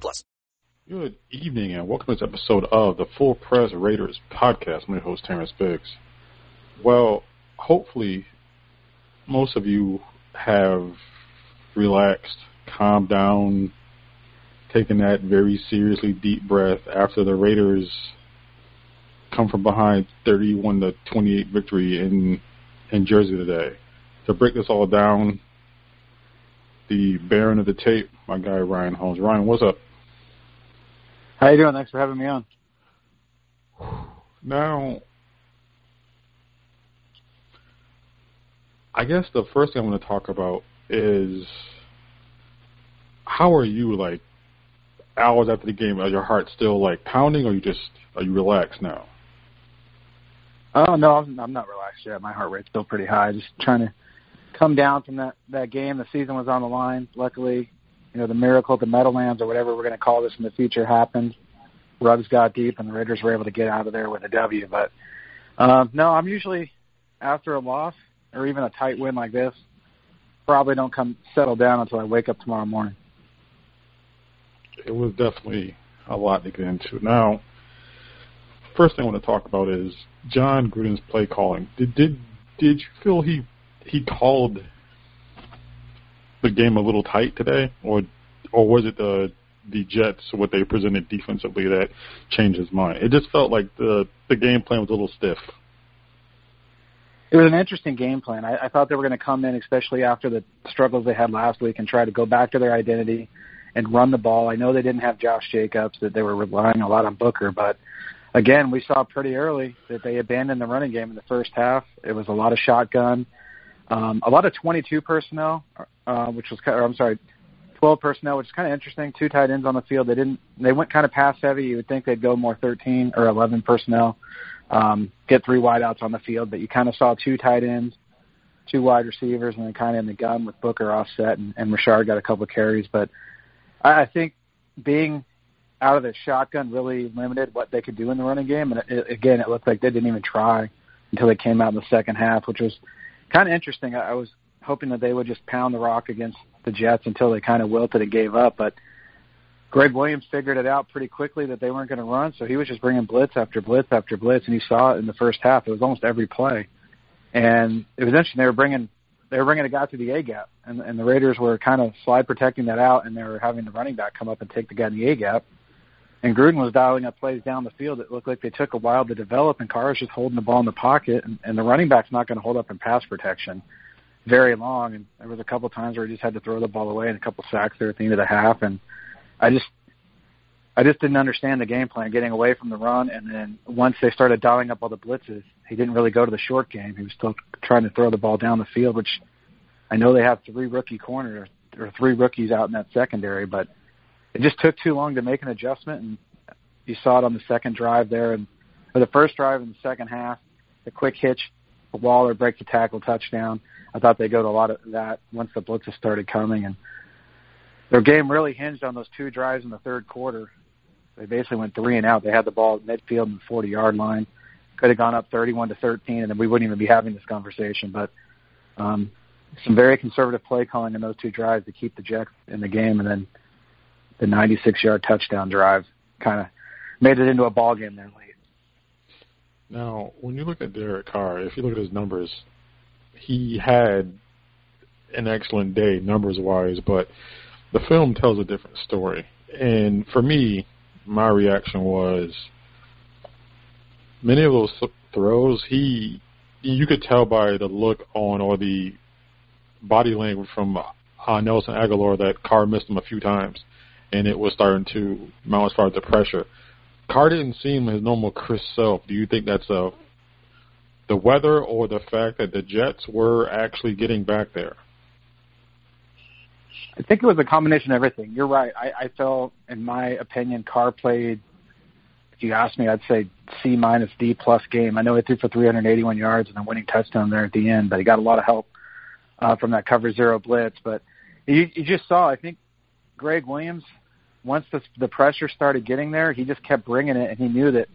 plus. Good evening and welcome to this episode of the Full Press Raiders podcast. I'm your host, Terrence Biggs. Well, hopefully, most of you have relaxed, calmed down, taken that very seriously deep breath after the Raiders come from behind 31 to 28 victory in in Jersey today. To break this all down, the Baron of the tape, my guy Ryan Holmes. Ryan, what's up? How you doing? Thanks for having me on. Now, I guess the first thing I want to talk about is how are you like hours after the game? Are your heart still like pounding, or you just are you relaxed now? Oh no, I'm, I'm not relaxed yet. My heart rate's still pretty high. Just trying to come down from that that game. The season was on the line. Luckily, you know, the miracle at the Meadowlands or whatever we're going to call this in the future happened. Ruggs got deep, and the Raiders were able to get out of there with a W. But um, no, I'm usually after a loss or even a tight win like this, probably don't come settle down until I wake up tomorrow morning. It was definitely a lot to get into. Now, first thing I want to talk about is Jon Gruden's play calling. Did did did you feel he he called the game a little tight today, or or was it the the Jets what they presented defensively that changed his mind? It just felt like the the game plan was a little stiff. It was an interesting game plan. I, I thought they were going to come in, especially after the struggles they had last week, and try to go back to their identity and run the ball. I know they didn't have Josh Jacobs; that they were relying a lot on Booker, but again, we saw pretty early that they abandoned the running game in the first half. It was a lot of shotgun, um, a lot of 22 personnel, uh, which was kind of, I'm sorry, 12 personnel, which is kind of interesting. Two tight ends on the field. They didn't. They went kind of pass heavy. You would think they'd go more 13 or 11 personnel, um, get three wideouts on the field, but you kind of saw two tight ends, two wide receivers, and then kind of in the gun with Booker offset, and, and Richard got a couple of carries. But I, I think being out of the shotgun really limited what they could do in the running game. And it, again, it looked like they didn't even try until they came out in the second half, which was kind of interesting. I, I was hoping that they would just pound the rock against the Jets until they kind of wilted and gave up. But Gregg Williams figured it out pretty quickly that they weren't going to run, so he was just bringing blitz after blitz after blitz, and you saw it in the first half. It was almost every play, and it was interesting. They were bringing they were bringing a guy to the A gap, and, and the Raiders were kind of slide protecting that out, and they were having the running back come up and take the guy in the A gap. And Gruden was dialing up plays down the field that looked like they took a while to develop, and Carr was just holding the ball in the pocket, and, and the running back's not going to hold up in pass protection very long. And there was a couple times where he just had to throw the ball away, and a couple sacks there at the end of the half. And I just, I just didn't understand the game plan, getting away from the run, and then once they started dialing up all the blitzes, he didn't really go to the short game. He was still trying to throw the ball down the field, which I know they have three rookie corners or three rookies out in that secondary, but it just took too long to make an adjustment, and you saw it on the second drive there, and or the first drive in the second half, the quick hitch, the Waller break the tackle touchdown. I thought they'd go to a lot of that once the blitzes started coming, and their game really hinged on those two drives in the third quarter. They basically went three and out. They had the ball at midfield and the 40 yard line. Could have gone up 31 to 13, and then we wouldn't even be having this conversation. But um, some very conservative play calling in those two drives to keep the Jets in the game, and then the 96 yard touchdown drive kind of made it into a ball game there late. Now, when you look at Derek Carr, if you look at his numbers, he had an excellent day numbers wise, but the film tells a different story. And for me, my reaction was many of those throws, he you could tell by the look on or the body language from uh, Nelson Agholor that Carr missed him a few times, and it was starting to mount as far as the pressure. Carr didn't seem his normal Chris self. Do you think that's a the weather or the fact that the Jets were actually getting back there? I think it was a combination of everything. You're right. I, I felt, in my opinion, Carr played. If you ask me, I'd say C minus D plus game. I know he threw for 381 yards and a winning touchdown there at the end, but he got a lot of help uh, from that cover zero blitz. But you, you just saw, I think, Gregg Williams. Once the, the pressure started getting there, he just kept bringing it, and he knew that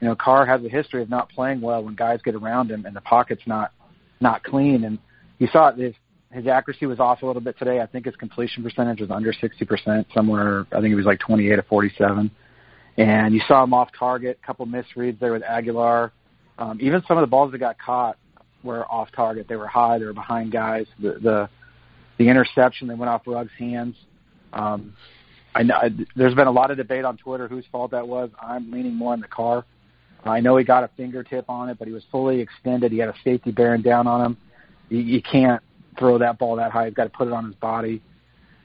you know Carr has a history of not playing well when guys get around him and the pocket's not not clean. And you saw it. His, his accuracy was off a little bit today. I think his completion percentage was under 60%, somewhere. I think it was like 28 to 47. And you saw him off target, a couple misreads there with Agholor. Um, even some of the balls that got caught were off target. They were high. They were behind guys. The the, the interception that went off Ruggs' hands. Um, I know I, there's been a lot of debate on Twitter whose fault that was. I'm leaning more on the Carr. I know he got a fingertip on it, but he was fully extended. He had a safety bearing down on him. You, you can't throw that ball that high. He's got to put it on his body.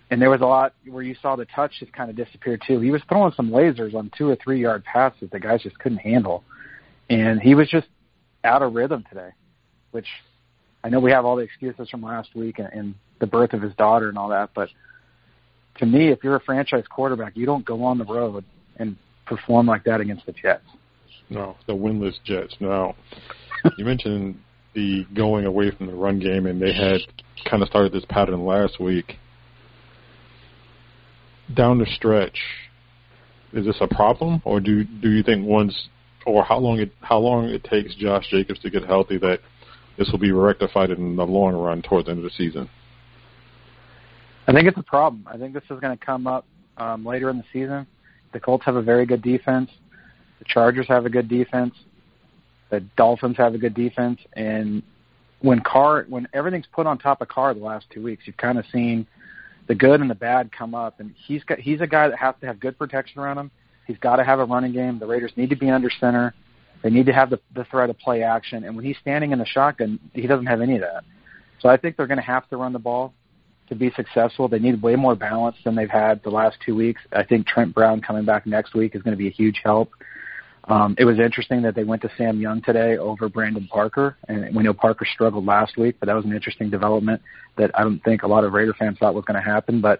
And there was a lot where you saw the touch just kind of disappear too. He was throwing some lasers on two or three yard passes that guys just couldn't handle. And he was just out of rhythm today, which I know we have all the excuses from last week and, and the birth of his daughter and all that, but to me, if you're a franchise quarterback, you don't go on the road and perform like that against the Jets. No, the winless Jets. No. you mentioned the going away from the run game, and they had kind of started this pattern last week. Down the stretch, is this a problem, or do do you think once, or how long it how long it takes Josh Jacobs to get healthy that this will be rectified in the long run towards the end of the season? I think it's a problem. I think this is going to come up um, later in the season. The Colts have a very good defense. The Chargers have a good defense. The Dolphins have a good defense, and when Carr, when everything's put on top of Carr the last two weeks, you've kind of seen the good and the bad come up. And he's got he's a guy that has to have good protection around him. He's got to have a running game. The Raiders need to be under center. They need to have the, the threat of play action. And when he's standing in the shotgun, he doesn't have any of that. So I think they're going to have to run the ball to be successful. They need way more balance than they've had the last two weeks. I think Trent Brown coming back next week is going to be a huge help. Um, it was interesting that they went to Sam Young today over Brandon Parker, and we know Parker struggled last week, but that was an interesting development that I don't think a lot of Raider fans thought was going to happen. But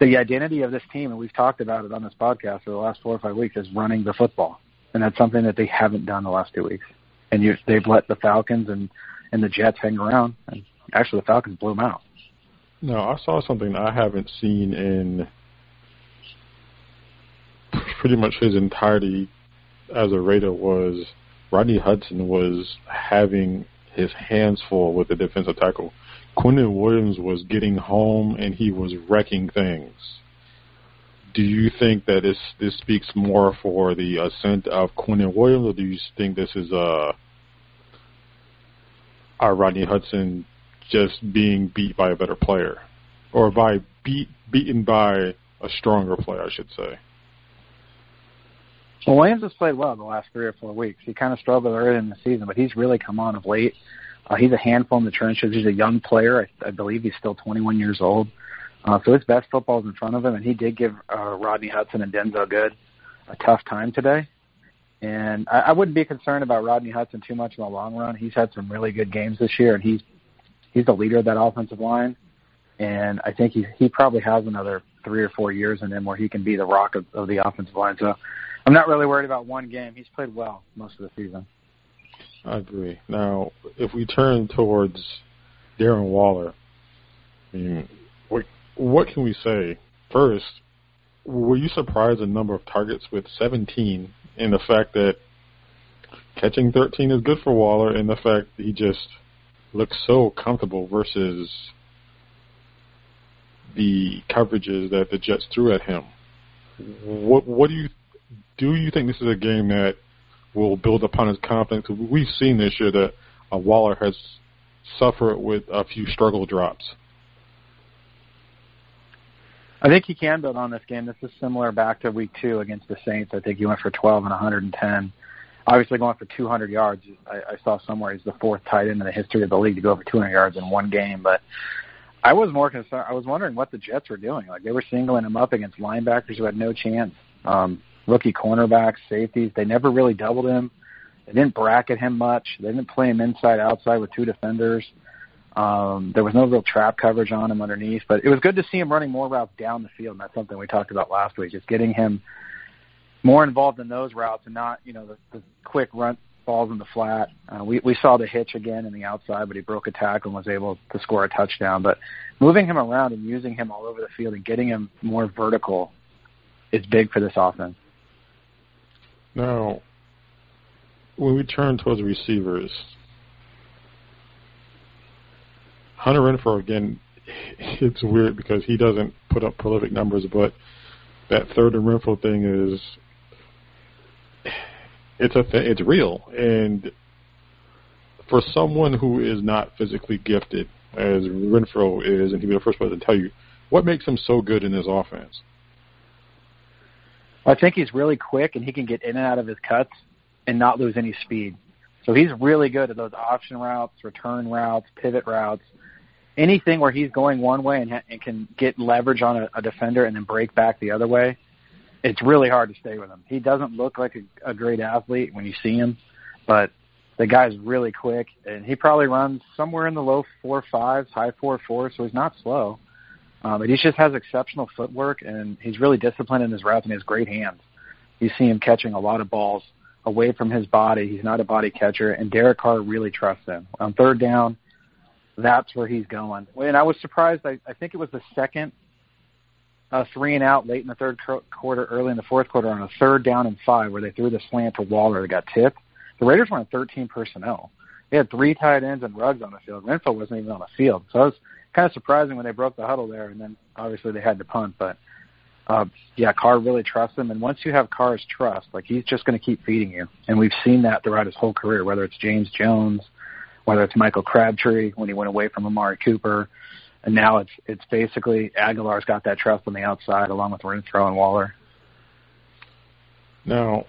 the identity of this team, and we've talked about it on this podcast for the last four or five weeks, is running the football, and that's something that they haven't done the last two weeks. And you, they've let the Falcons and and the Jets hang around, and actually the Falcons blew them out. No, I saw something I haven't seen in pretty much his entirety as a Raider was Rodney Hudson was having his hands full with the defensive tackle. Quinnen Williams was getting home and he was wrecking things. do you think that this this speaks more for the ascent of Quinnen Williams, or do you think this is uh, our Rodney Hudson just being beat by a better player, or by beat beaten by a stronger player, I should say? Well, Williams has played well the last three or four weeks. He kind of struggled early in the season, but he's really come on of late. Uh, he's a handful in the trenches. He's a young player. I, I believe he's still 21 years old. Uh, so his best football is in front of him, and he did give uh, Rodney Hudson and Denzelle Good a tough time today. And I, I wouldn't be concerned about Rodney Hudson too much in the long run. He's had some really good games this year, and he's he's the leader of that offensive line. And I think he he probably has another three or four years in him where he can be the rock of, of the offensive line. So I'm not really worried about one game. He's played well most of the season. I agree. Now, if we turn towards Darren Waller, I mean, what what can we say? First, were you surprised the number of targets with 17 and the fact that catching 13 is good for Waller and the fact that he just looks so comfortable versus the coverages that the Jets threw at him? What what do you do you think this is a game that will build upon his confidence? We've seen this year that uh, Waller has suffered with a few struggle drops. I think he can build on this game. This is similar back to week two against the Saints. I think he went for 12 and 110. Obviously, going for 200 yards. I, I saw somewhere he's the fourth tight end in the history of the league to go over 200 yards in one game. But I was more concerned. I was wondering what the Jets were doing. Like they were singling him up against linebackers who had no chance. Um, rookie cornerbacks, safeties. They never really doubled him. They didn't bracket him much. They didn't play him inside outside with two defenders. Um, there was no real trap coverage on him underneath, but it was good to see him running more routes down the field. And that's something we talked about last week, just getting him more involved in those routes and not, you know, the, the quick run balls in the flat. Uh, we, we saw the hitch again in the outside, but he broke a tackle and was able to score a touchdown. But moving him around and using him all over the field and getting him more vertical is big for this offense. Now, when we turn towards receivers, Hunter Renfrow again, it's weird because he doesn't put up prolific numbers, but that third and Renfrow thing is it's a th- it's real, and for someone who is not physically gifted as Renfrow is, and he'd be the first person to tell you what makes him so good in his offense. I think he's really quick and he can get in and out of his cuts and not lose any speed. So he's really good at those option routes, return routes, pivot routes, anything where he's going one way and, ha- and can get leverage on a, a defender and then break back the other way. It's really hard to stay with him. He doesn't look like a, a great athlete when you see him, but the guy's really quick and he probably runs somewhere in the low four fives, high four fours, so he's not slow. Um, but he just has exceptional footwork, and he's really disciplined in his routes and he has great hands. You see him catching a lot of balls away from his body. He's not a body catcher, and Derek Carr really trusts him. On third down, that's where he's going. And I was surprised. I, I think it was the second uh, three and out late in the third quarter, early in the fourth quarter on a third down and five where they threw the slant to Waller that got tipped. The Raiders were on 13 personnel. They had three tight ends and Ruggs on the field. Renfrow wasn't even on the field. So I was kind of surprising when they broke the huddle there, and then obviously they had to punt. But uh, yeah, Carr really trusts him, and once you have Carr's trust, like he's just going to keep feeding you, and we've seen that throughout his whole career. Whether it's James Jones, whether it's Michael Crabtree when he went away from Amari Cooper, and now it's it's basically Agholor's got that trust on the outside along with Renfrow and Waller. Now,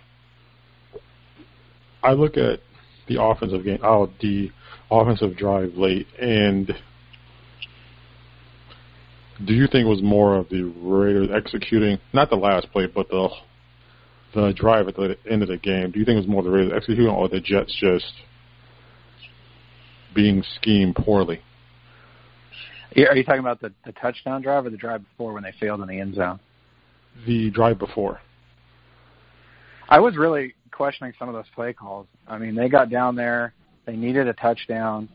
I look at the offensive game, oh, the offensive drive late, and do you think it was more of the Raiders executing not the last play, but the the drive at the end of the game? Do you think it was more the Raiders executing or the Jets just being schemed poorly? Are you talking about the, the touchdown drive or the drive before when they failed in the end zone? The drive before. I was really questioning some of those play calls. I mean, they got down there, they needed a touchdown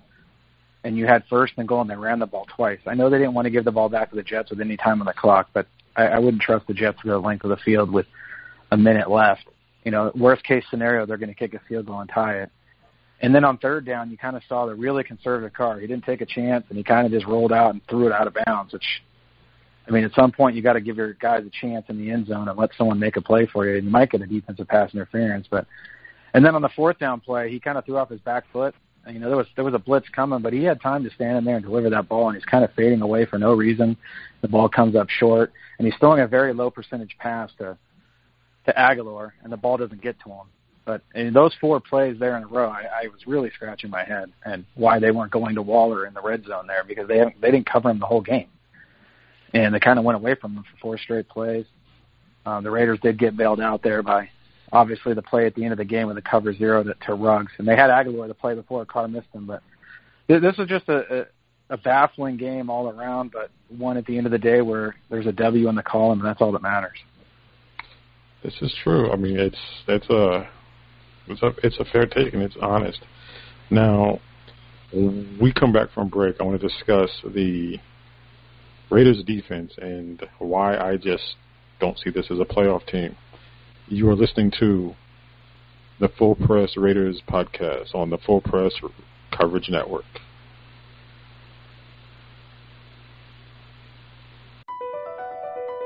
and you had first and goal and they ran the ball twice. I know they didn't want to give the ball back to the Jets with any time on the clock, but I, I wouldn't trust the Jets to go the length of the field with a minute left. You know, worst case scenario, they're going to kick a field goal and tie it. And then on third down, you kind of saw the really conservative Carr. He didn't take a chance, and he kind of just rolled out and threw it out of bounds, which I mean, at some point you got to give your guys a chance in the end zone and let someone make a play for you. And you might get a defensive pass interference, but and then on the fourth down play, he kind of threw off his back foot. You know, there was there was a blitz coming, but he had time to stand in there and deliver that ball, and he's kind of fading away for no reason. The ball comes up short, and he's throwing a very low percentage pass to to Agholor, and the ball doesn't get to him. But in those four plays there in a row, I, I was really scratching my head and why they weren't going to Waller in the red zone there because they haven't, they didn't cover him the whole game, and they kind of went away from him for four straight plays. Um, the Raiders did get bailed out there by obviously the play at the end of the game with the cover zero to, to Ruggs, and they had Agholor the play before Carr missed him. But this was just a, a, a baffling game all around, but one at the end of the day where there's a W in the column, and that's all that matters. This is true. I mean, it's it's a it's a it's a fair take and it's honest. Now, we come back from break, I want to discuss the Raiders defense and why I just don't see this as a playoff team. You are listening to the Full Press Raiders podcast on the Full Press Coverage Network.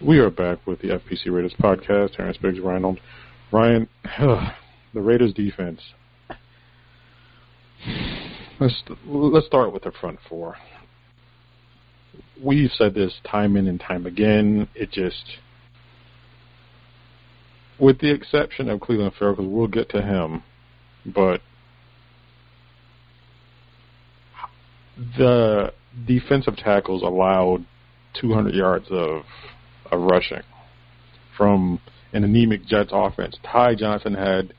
We are back with the FPC Raiders podcast. Terrence Biggs, Ryan. Ryan, the Raiders defense. Let's let's start with the front four. We've said this time in and time again. It just, with the exception of Clelin Ferrell, because we'll get to him, but the defensive tackles allowed 200 yards of of rushing from an anemic Jets offense. Ty Johnson had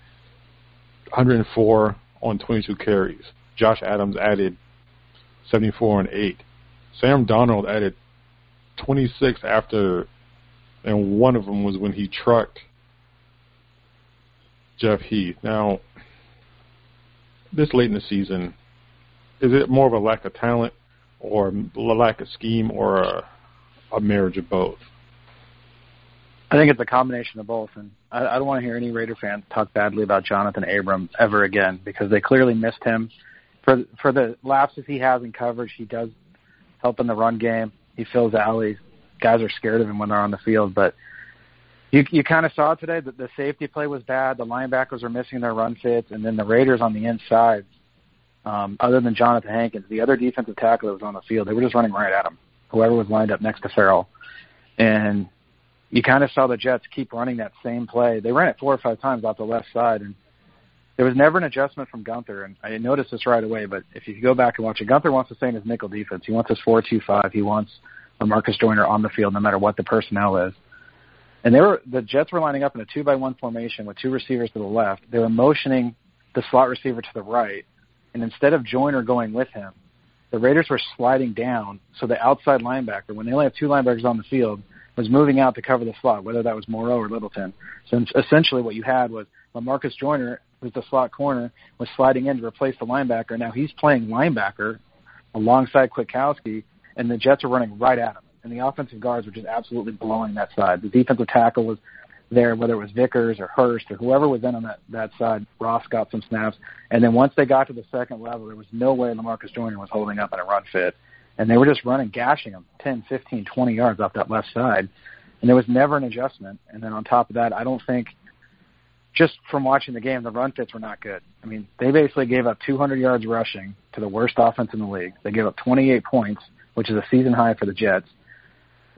104 on 22 carries. Josh Adams added 74 and 8. Sam Darnold added 26 after, and one of them was when he trucked Jeff Heath. Now, this late in the season, is it more of a lack of talent or a lack of scheme or a, a marriage of both? I think it's a combination of both, and I, I don't want to hear any Raider fan talk badly about Jonathan Abram ever again because they clearly missed him. For for the lapses he has in coverage, he does help in the run game. He fills alleys. Guys are scared of him when they're on the field, but you you kind of saw today that the safety play was bad. The linebackers were missing their run fits, and then the Raiders on the inside, um, other than Jonathan Hankins, the other defensive tackle that was on the field, they were just running right at him. Whoever was lined up next to Ferrell, and you kind of saw the Jets keep running that same play. They ran it four or five times off the left side, and there was never an adjustment from Guenther. And I noticed this right away. But if you go back and watch it, Guenther wants to stay in his nickel defense. He wants his four-two-five. He wants Marcus Joyner on the field, no matter what the personnel is. And they were the Jets were lining up in a two by one formation with two receivers to the left. They were motioning the slot receiver to the right, and instead of Joyner going with him, the Raiders were sliding down. So the outside linebacker, when they only have two linebackers on the field, was moving out to cover the slot, whether that was Morrow or Littleton. So essentially, what you had was Marcus Joyner, who's the slot corner, was sliding in to replace the linebacker. Now he's playing linebacker alongside Kwiatkoski, and the Jets are running right at him. And the offensive guards were just absolutely blowing that side. The defensive tackle was there, whether it was Vickers or Hurst or whoever was in on that, that side. Ross got some snaps. And then once they got to the second level, there was no way Lamarcus Joyner was holding up in a run fit and they were just running, gashing them 10, 15, 20 yards off that left side, and there was never an adjustment. And then on top of that, I don't think just from watching the game, the run fits were not good. I mean, they basically gave up 200 yards rushing to the worst offense in the league. They gave up 28 points, which is a season high for the Jets.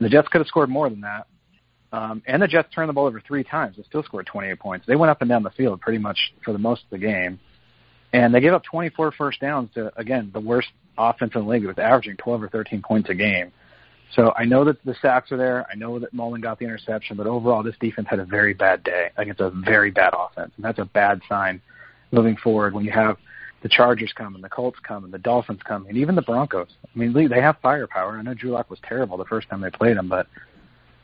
The Jets could have scored more than that. Um, and the Jets turned the ball over three times. They still scored 28 points. They went up and down the field pretty much for the most of the game. And they gave up 24 first downs to, again, the worst offense in the league. It was averaging 12 or 13 points a game. So I know that the sacks are there. I know that Mullen got the interception, but overall, this defense had a very bad day against a very bad offense, and that's a bad sign moving forward when you have the Chargers coming, the Colts coming, the Dolphins coming, and even the Broncos. I mean, they have firepower. I know Drew Lock was terrible the first time they played him, but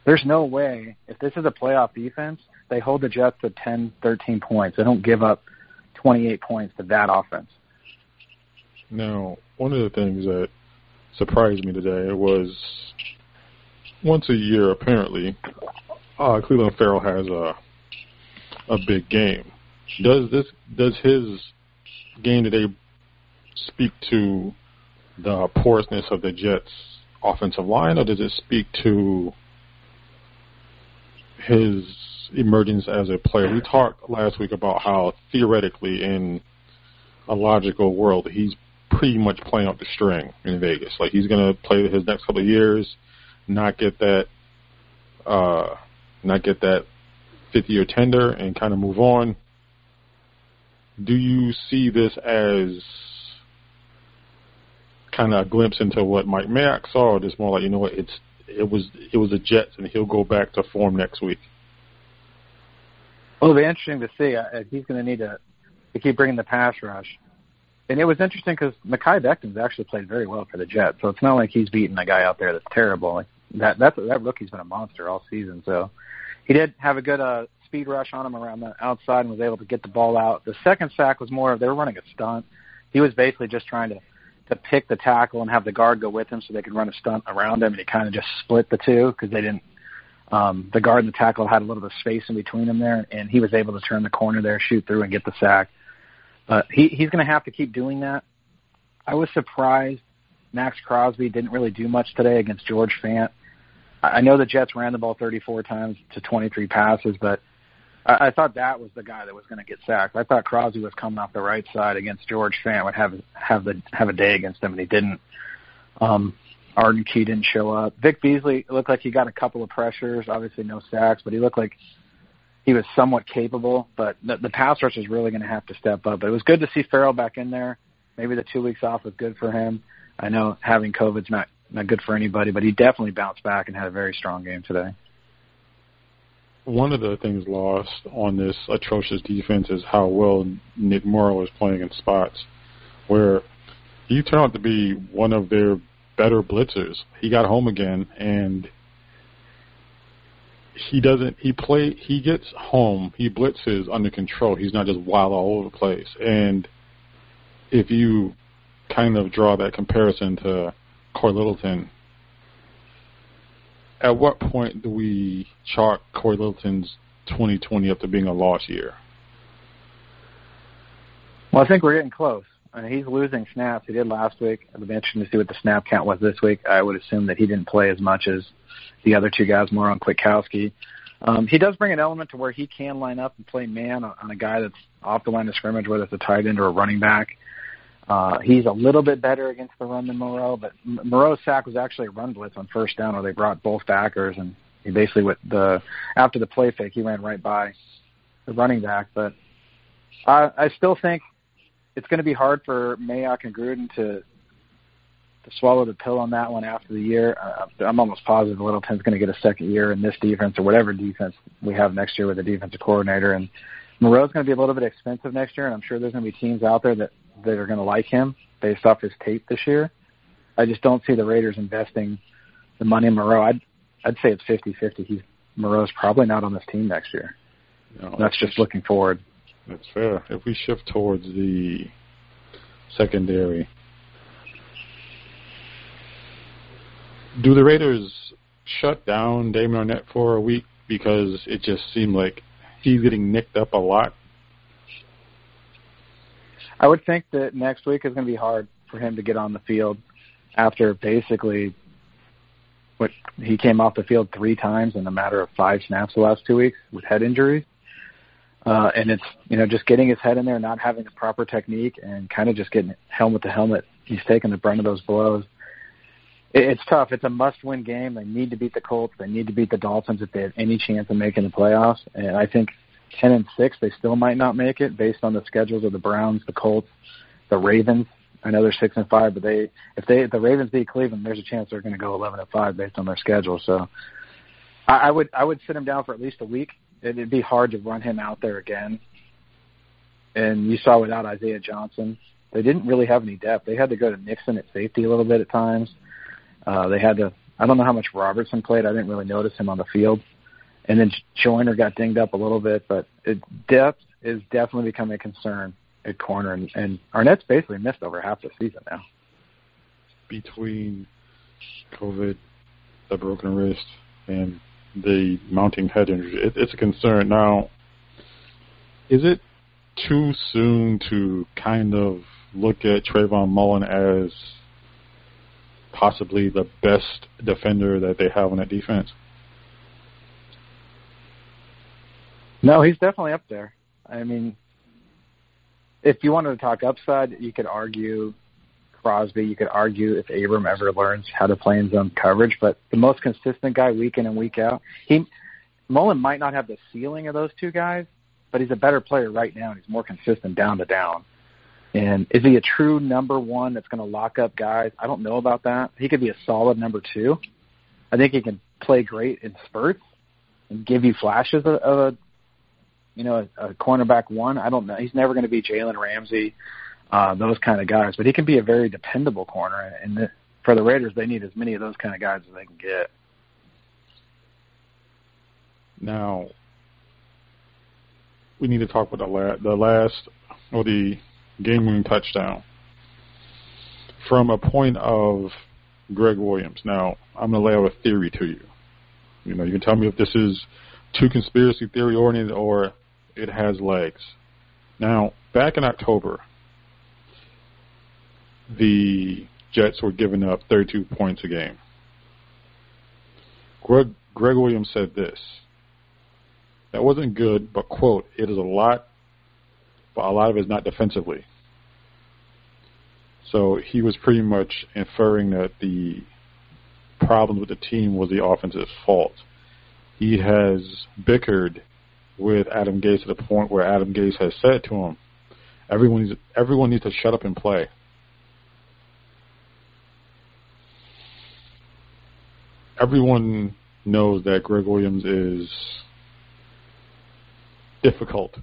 there's no way if this is a playoff defense, they hold the Jets to 10, 13 points. They don't give up 28 points to that offense. Now, one of the things that surprised me today was once a year, apparently, uh, Clelin Ferrell has a a big game. Does this does his game today speak to the porousness of the Jets' offensive line, or does it speak to his emergence as a player? We talked last week about how theoretically, in a logical world, he's pretty much playing up the string in Vegas. Like he's going to play his next couple of years, not get that, uh, not get that 50 year tender, and kind of move on. Do you see this as kind of a glimpse into what Mike Mayock saw, or just more like you know what it's it was it was the Jets, and he'll go back to form next week? Well, it'll be interesting to see. He's going to need to, to keep bringing the pass rush. And it was interesting because Mekhi Becton's actually played very well for the Jets, so it's not like he's beating a guy out there that's terrible. Like that that's that rookie's been a monster all season. So he did have a good uh, speed rush on him around the outside and was able to get the ball out. The second sack was more they were running a stunt. He was basically just trying to to pick the tackle and have the guard go with him so they could run a stunt around him, and he kind of just split the two because they didn't. Um, the guard and the tackle had a little bit of space in between them there, and he was able to turn the corner there, shoot through, and get the sack. But he, he's going to have to keep doing that. I was surprised Maxx Crosby didn't really do much today against George Fant. I know the Jets ran the ball 34 times to 23 passes, but I, I thought that was the guy that was going to get sacked. I thought Crosby was coming off the right side against George Fant would have have the have a day against him, and he didn't. Um, Arden Key didn't show up. Vic Beasley looked like he got a couple of pressures, obviously no sacks, but he looked like he was somewhat capable. But the, the pass rush is really going to have to step up. But it was good to see Ferrell back in there. Maybe the two weeks off was good for him. I know having COVID's not not good for anybody, but he definitely bounced back and had a very strong game today. One of the things lost on this atrocious defense is how well Nick Morrow is playing in spots where he turned out to be one of their better blitzers. He got home again and he doesn't he play he gets home, he blitzes under control. He's not just wild all over the place. And if you kind of draw that comparison to Corey Littleton, at what point do we chalk Corey Littleton's 2020 up to being a lost year? Well, I think we're getting close. Mean, he's losing snaps. He did last week. It'll be interesting to see what the snap count was this week. I would assume that he didn't play as much as the other two guys, more on Kwiatkoski. Um, he does bring an element to where he can line up and play man on, on a guy that's off the line of scrimmage, whether it's a tight end or a running back. Uh, he's a little bit better against the run than Morrow, but Morrow's sack was actually a run blitz on first down where they brought both backers and he basically with the after the play fake he ran right by the running back. But I, I still think it's going to be hard for Mayock and Gruden to to swallow the pill on that one after the year. Uh, I'm almost positive Littleton's going to get a second year in this defense or whatever defense we have next year with the defensive coordinator. And Morrow's going to be a little bit expensive next year, and I'm sure there's going to be teams out there that that are going to like him based off his tape this year. I just don't see the Raiders investing the money in Morrow. I'd I'd say it's 50-50. He's Morrow's probably not on this team next year. No, that's just looking forward. That's fair. If we shift towards the secondary, do the Raiders shut down Damon Arnette for a week because it just seemed like he's getting nicked up a lot I would think that next week is going to be hard for him to get on the field after basically what he came off the field three times in a matter of five snaps the last two weeks with head injuries. Uh, and it's you know just getting his head in there, not having the proper technique, and kind of just getting helmet to helmet. He's taking the brunt of those blows. It, it's tough. It's a must-win game. They need to beat the Colts. They need to beat the Dolphins if they have any chance of making the playoffs. And I think ten and six, they still might not make it based on the schedules of the Browns, the Colts, the Ravens. I know they're six and five, but they if they if the Ravens beat Cleveland, there's a chance they're going to go eleven and five based on their schedule. So I, would I would sit him down for at least a week. It, it'd be hard to run him out there again. And you saw without Isaiah Johnson, they didn't really have any depth. They had to go to Nixon at safety a little bit at times. Uh, they had to. I don't know how much Robertson played. I didn't really notice him on the field. And then Joyner got dinged up a little bit, but it, depth is definitely becoming a concern at corner, and, and Arnette's basically missed over half the season now. Between COVID, the broken wrist, and the mounting head injury, it, it's a concern. Now, is it too soon to kind of look at Trayvon Mullen as possibly the best defender that they have on that defense? No, he's definitely up there. I mean, if you wanted to talk upside, you could argue Crosby. You could argue if Abram ever learns how to play in zone coverage, but the most consistent guy week in and week out, he Mullen might not have the ceiling of those two guys, but he's a better player right now, and he's more consistent down to down. And is he a true number one that's going to lock up guys? I don't know about that. He could be a solid number two. I think he can play great in spurts and give you flashes of, of a, you know, a, a cornerback one. I don't know. He's never going to be Jalen Ramsey, uh, those kind of guys, but he can be a very dependable corner. And the, for the Raiders, they need as many of those kind of guys as they can get. Now, we need to talk about the, la- the last or the game-winning touchdown from a point of Gregg Williams. Now, I'm going to lay out a theory to you. You know, you can tell me if this is too conspiracy theory oriented or it has legs. Now, back in October, the Jets were giving up 32 points a game. Greg, Gregg Williams said this. That wasn't good, but quote, it is a lot, but a lot of it is not defensively. So he was pretty much inferring that the problem with the team was the offensive fault. He has bickered with Adam Gase to the point where Adam Gase has said to him, "Everyone needs everyone needs to shut up and play." Everyone knows that Gregg Williams is difficult.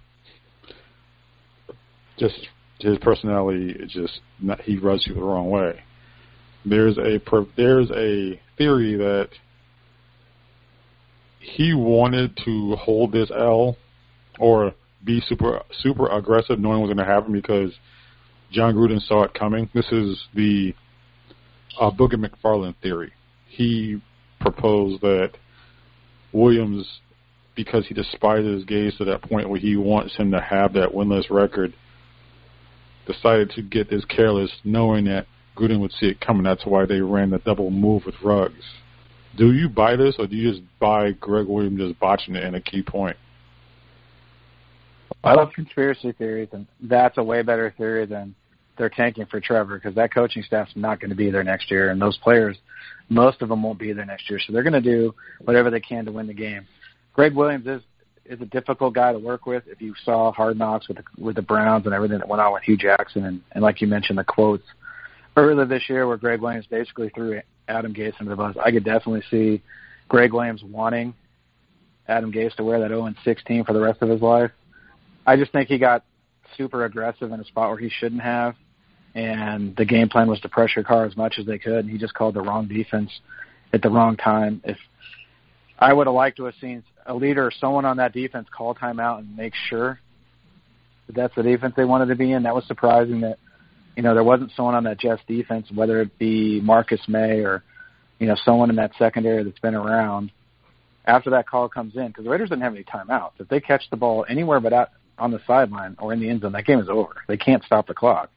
Just his personality is just not, he rubs you the wrong way. There's a there's a theory that he wanted to hold this L or be super super aggressive, knowing what was going to happen because Jon Gruden saw it coming. This is the uh, Booger McFarland theory. He proposed that Williams, because he despises Gase to that point where he wants him to have that winless record, decided to get this careless, knowing that Gruden would see it coming. That's why they ran the double move with Ruggs. Do you buy this, or do you just buy Gregg Williams just botching it in a key point? I love conspiracy theories, and that's a way better theory than they're tanking for Trevor because that coaching staff's not going to be there next year, and those players, most of them won't be there next year. So they're going to do whatever they can to win the game. Gregg Williams is is a difficult guy to work with. If you saw Hard Knocks with the, with the Browns and everything that went on with Hue Jackson, and, and like you mentioned, the quotes earlier this year where Gregg Williams basically threw Adam Gase under the bus, I could definitely see Gregg Williams wanting Adam Gase to wear that 0 16 for the rest of his life. I just think he got super aggressive in a spot where he shouldn't have, and the game plan was to pressure Carr as much as they could, and he just called the wrong defense at the wrong time. If I would have liked to have seen a leader or someone on that defense call timeout and make sure that that's the defense they wanted to be in. That was surprising that you know there wasn't someone on that Jets defense, whether it be Marcus Maye or you know someone in that secondary that's been around. After that call comes in, because the Raiders didn't have any timeouts. If they catch the ball anywhere but out on the sideline or in the end zone, that game is over. They can't stop the clock.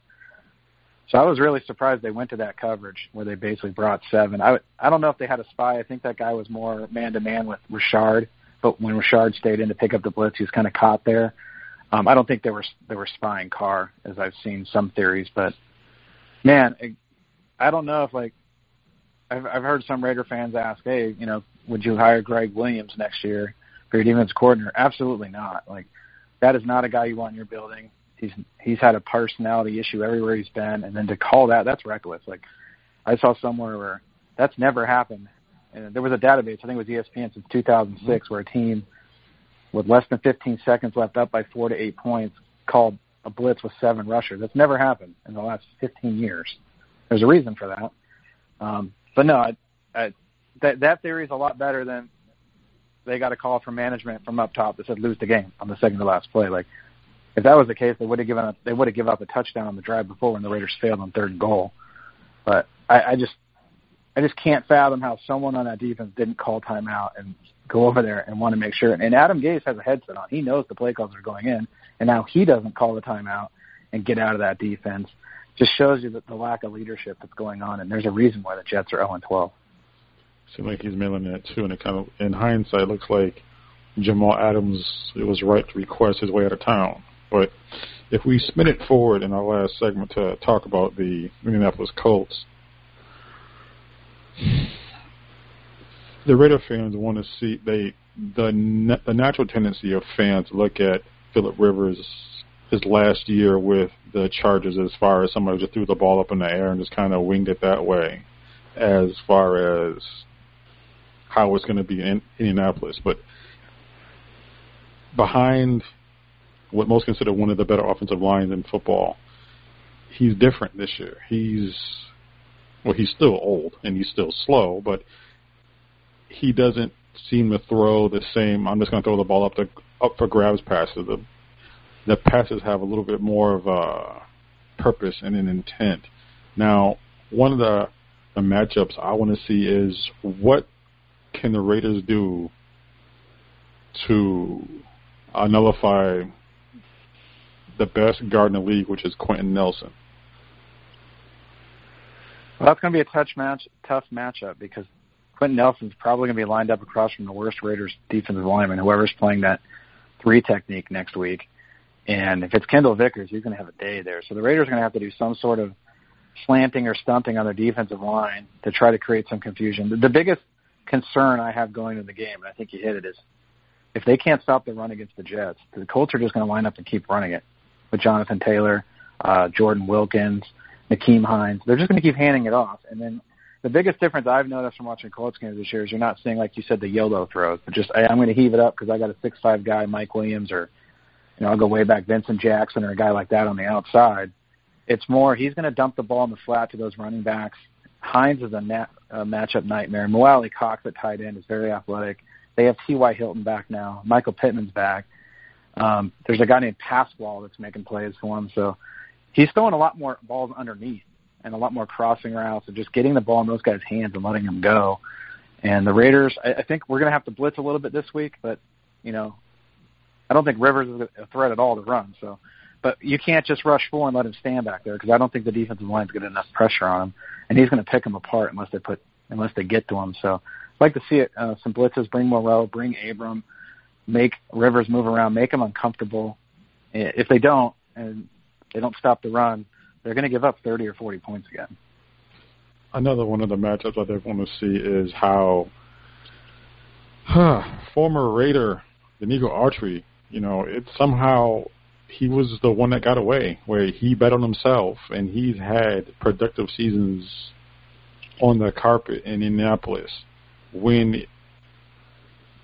So I was really surprised they went to that coverage where they basically brought seven. I I don't know if they had a spy. I think that guy was more man to man with Richard but when Richard stayed in to pick up the blitz, he was kind of caught there. Um, I don't think they were they were spying Carr, as I've seen some theories, but man, I don't know if like I've I've heard some Raider fans ask, hey, you know, would you hire Gregg Williams next year for your defense coordinator? Absolutely not. Like that is not a guy you want in your building. He's he's had a personality issue everywhere he's been, and then to call that that's reckless. Like I saw somewhere where that's never happened and there was a database, I think it was ESPN since 2006, where a team with less than 15 seconds left up by four to eight points called a blitz with seven rushers. That's never happened in the last 15 years. There's a reason for that. Um, but no, I, I, that that theory is a lot better than they got a call from management from up top that said lose the game on the second to last play. Like if that was the case, they would have given up. They would have given up a touchdown on the drive before when the Raiders failed on third and goal. But I, I just I just can't fathom how someone on that defense didn't call timeout and go over there and want to make sure. And Adam Gase has a headset on. He knows the play calls are going in, and now he doesn't call the timeout and get out of that defense. Just shows you that the lack of leadership that's going on, and there's a reason why the Jets are 0 and 12. Seems like he's mailing that too, and it kind of, in hindsight, looks like Jamal Adams it was right to request his way out of town. But if we spin it forward in our last segment to talk about the Indianapolis Colts, the Raider fans want to see they the the natural tendency of fans look at Philip Rivers his last year with the Chargers as far as somebody just threw the ball up in the air and just kind of winged it that way, as far as how it's going to be in Indianapolis. But behind what most consider one of the better offensive lines in football, he's different this year. He's well, he's still old and he's still slow, but he doesn't seem to throw the same. I'm just going to throw the ball up to up for grabs passes. The the passes have a little bit more of a purpose and an intent. Now, one of the the matchups I want to see is what can the Raiders do to uh, nullify the best guard in the league, which is Quenton Nelson? Well, that's going to be a touch match, tough matchup because Quenton Nelson's probably going to be lined up across from the worst Raiders defensive lineman, whoever's playing that three technique next week. And if it's Kendall Vickers, he's going to have a day there. So the Raiders are going to have to do some sort of slanting or stunting on their defensive line to try to create some confusion. The, the biggest concern I have going into the game, and I think you hit it, is if they can't stop the run against the Jets, the Colts are just going to line up and keep running it with Jonathan Taylor, uh, Jordan Wilkins, Nyheim Hines. They're just going to keep handing it off. And then the biggest difference I've noticed from watching Colts games this year is you're not seeing, like you said, the YOLO throws, but just, hey, I'm going to heave it up because I got a six five guy, Mike Williams, or, you know, I'll go way back, Vincent Jackson or a guy like that on the outside. It's more, he's going to dump the ball in the flat to those running backs. Hines is a, nat, a matchup nightmare. Mo Alie-Cox at tight end is very athletic. They have T.Y. Hilton back now. Michael Pittman's back. Um, there's a guy named Pasquale that's making plays for him. So he's throwing a lot more balls underneath and a lot more crossing routes and just getting the ball in those guys' hands and letting them go. And the Raiders, I, I think we're going to have to blitz a little bit this week, but you know, I don't think Rivers is a threat at all to run. So, but you can't just rush four and let him stand back there because I don't think the defensive line's getting enough pressure on him, and he's going to pick him apart unless they put unless they get to him. So, I'd like to see it. Uh, some blitzes, bring Morrow, bring Abram, make Rivers move around, make him uncomfortable. If they don't, and they don't stop the run, they're going to give up 30 or 40 points again. Another one of the matchups I think want to see is how huh, former Raider Denico Autry, you know, it somehow he was the one that got away, where he bet on himself, and he's had productive seasons on the carpet in Indianapolis. When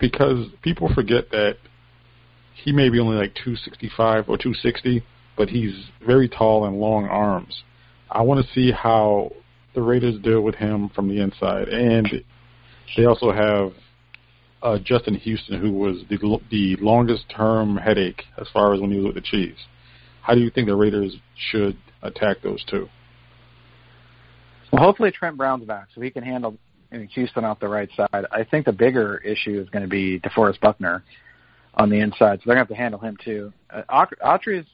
because people forget that he may be only like 265 or 260, but he's very tall and long arms. I want to see how the Raiders deal with him from the inside, and they also have uh, Justin Houston, who was the the longest term headache as far as when he was with the Chiefs. How do you think the Raiders should attack those two? Well, hopefully Trent Brown's back, so he can handle Houston off the right side. I think the bigger issue is going to be DeForest Buckner on the inside, so they're going to have to handle him too. Uh, Autry is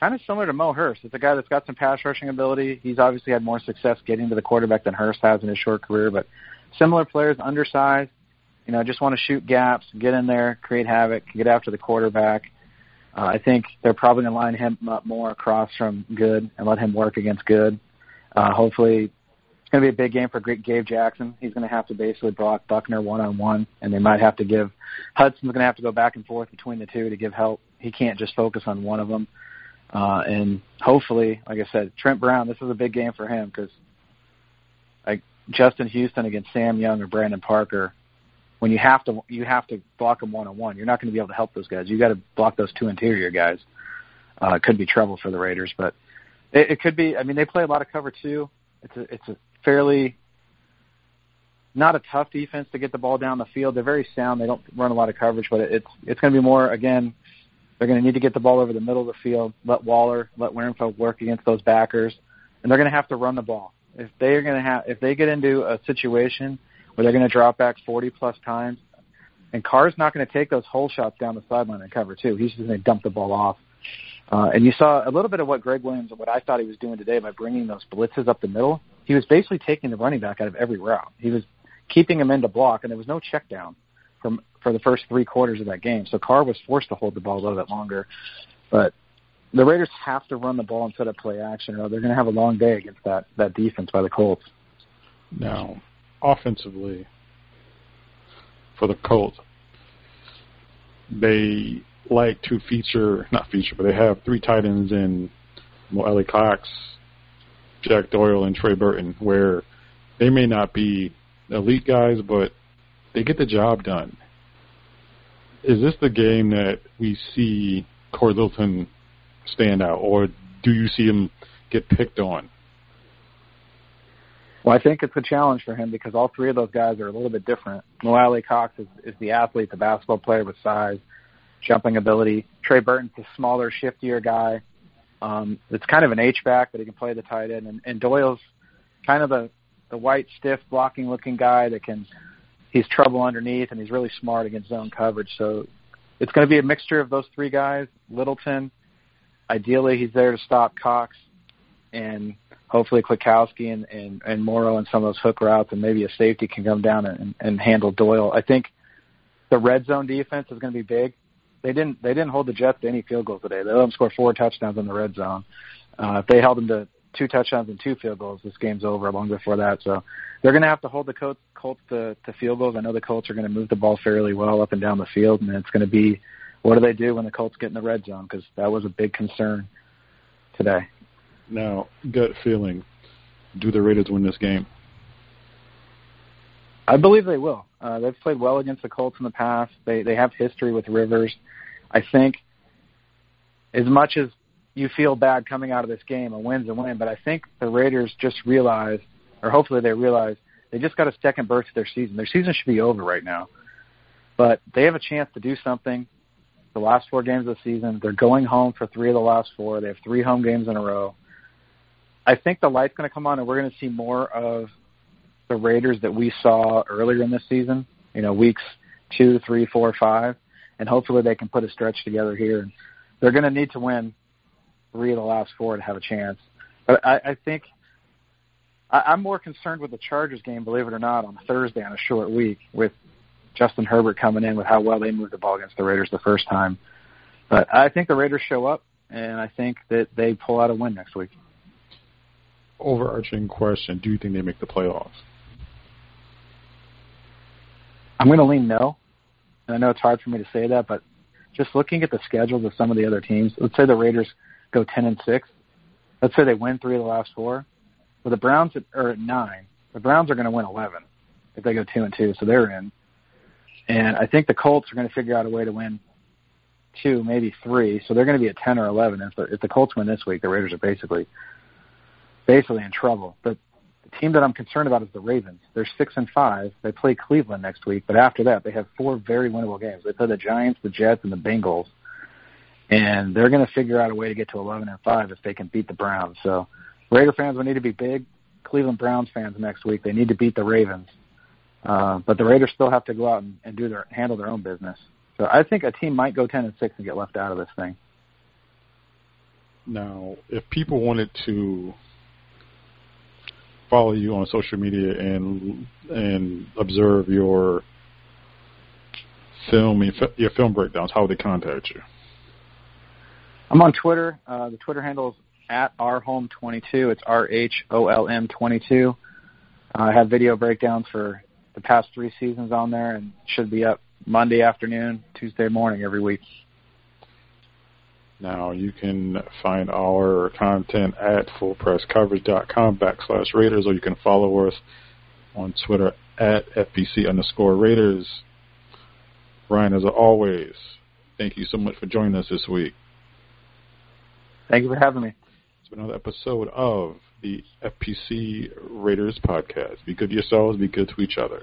kind of similar to Mo Hurst. It's a guy that's got some pass rushing ability. He's obviously had more success getting to the quarterback than Hurst has in his short career, but similar players, undersized. You know, just want to shoot gaps, get in there, create havoc, get after the quarterback. Uh, I think they're probably going to line him up more across from Good and let him work against Good. Uh, hopefully, it's going to be a big game for Gabe Jackson. He's going to have to basically block Buckner one on one, and they might have to give Hudson's going to have to go back and forth between the two to give help. He can't just focus on one of them. Uh, and hopefully, like I said, Trent Brown, this is a big game for him because like Justin Houston against Sam Young or Brandon Parker, when you have to you have to block them one on one, you're not going to be able to help those guys. You got to block those two interior guys. uh, could be trouble for the Raiders. But it, it could be. I mean, they play a lot of cover two. It's a it's a fairly not a tough defense to get the ball down the field. They're very sound. They don't run a lot of coverage, but it's it's going to be more again. They're going to need to get the ball over the middle of the field. Let Waller, let Renfrow work against those backers, and they're going to have to run the ball. If they're going to have, if they get into a situation where they're going to drop back 40 plus times, and Carr's not going to take those hole shots down the sideline and cover two. He's just going to dump the ball off. Uh, and you saw a little bit of what Gregg Williams, and what I thought he was doing today by bringing those blitzes up the middle. He was basically taking the running back out of every route. He was keeping him into block, and there was no check down from for the first three quarters of that game. So Carr was forced to hold the ball a little bit longer. But the Raiders have to run the ball instead of play action, or they're going to have a long day against that that defense by the Colts. Now, offensively, for the Colts, they like to feature, not feature, but they have three tight ends in Mo Alie-Cox, Jack Doyle, and Trey Burton, where they may not be elite guys, but they get the job done. Is this the game that we see Cory stand out, or do you see him get picked on? Well, I think it's a challenge for him because all three of those guys are a little bit different. Mo Alie-Cox is, is the athlete, the basketball player with size, jumping ability. Trey Burton's a smaller, shiftier guy. Um, it's kind of an H back, but he can play the tight end. And, and Doyle's kind of the the white, stiff, blocking looking guy that can. He's trouble underneath, and he's really smart against zone coverage. So it's going to be a mixture of those three guys. Littleton, ideally, he's there to stop Cox, and hopefully Kwiatkoski and, and, and Morrow and some of those hook routes, and maybe a safety can come down and, and handle Doyle. I think the red zone defense is going to be big. They didn't they didn't hold the Jets to any field goals today. They let them score four touchdowns in the red zone. Uh, if they held them to two touchdowns and two field goals, this game's over long before that. So they're going to have to hold the Colts, Colts to, to field goals. I know the Colts are going to move the ball fairly well up and down the field, and it's going to be what do they do when the Colts get in the red zone? Because that was a big concern today. Now, gut feeling, do the Raiders win this game? I believe they will. Uh, they've played well against the Colts in the past. They they have history with Rivers. I think as much as you feel bad coming out of this game, a win's a win, but I think the Raiders just realize, or hopefully they realize, they just got a second birth to their season. Their season should be over right now, but they have a chance to do something. The last four games of the season, they're going home for three of the last four. They have three home games in a row. I think the light's going to come on, and we're going to see more of the Raiders that we saw earlier in this season. You know, weeks two, three, four, five and hopefully they can put a stretch together here. And they're going to need to win three of the last four to have a chance. But I, I think I, I'm more concerned with the Chargers game, believe it or not, on Thursday on a short week with Justin Herbert coming in with how well they moved the ball against the Raiders the first time. But I think the Raiders show up, and I think that they pull out a win next week. Overarching question: Do you think they make the playoffs? I'm going to lean no. And I know it's hard for me to say that, but just looking at the schedules of some of the other teams, let's say the Raiders go 10 and 6. Let's say they win three of the last four. Well, the Browns are at nine. The Browns are going to win 11 if they go 2 and 2, so they're in. And I think the Colts are going to figure out a way to win two, maybe three. So they're going to be at 10 or 11. If the, if the Colts win this week, the Raiders are basically basically in trouble. But the team that I'm concerned about is the Ravens. They're six and five. They play Cleveland next week, but after that, they have four very winnable games. They play the Giants, the Jets, and the Bengals, and they're going to figure out a way to get to 11 and five if they can beat the Browns. So, Raider fans will need to be big. Cleveland Browns fans next week they need to beat the Ravens, uh, but the Raiders still have to go out and, and do their handle their own business. So I think a team might go 10 and six and get left out of this thing. Now, if people wanted to follow you on social media and and observe your film your film breakdowns, how would they contact you? I'm on Twitter. Uh, the Twitter handle is at rholm22. It's R H O L M 22. Uh, I have video breakdowns for the past three seasons on there, and should be up Monday afternoon, Tuesday morning every week. Now you can find our content at fullpresscoverage.com backslash Raiders, or you can follow us on Twitter at FPC underscore Raiders. Ryan, as always, thank you so much for joining us this week. Thank you for having me. It's been another episode of the FPC Raiders podcast. Be good to yourselves, be good to each other.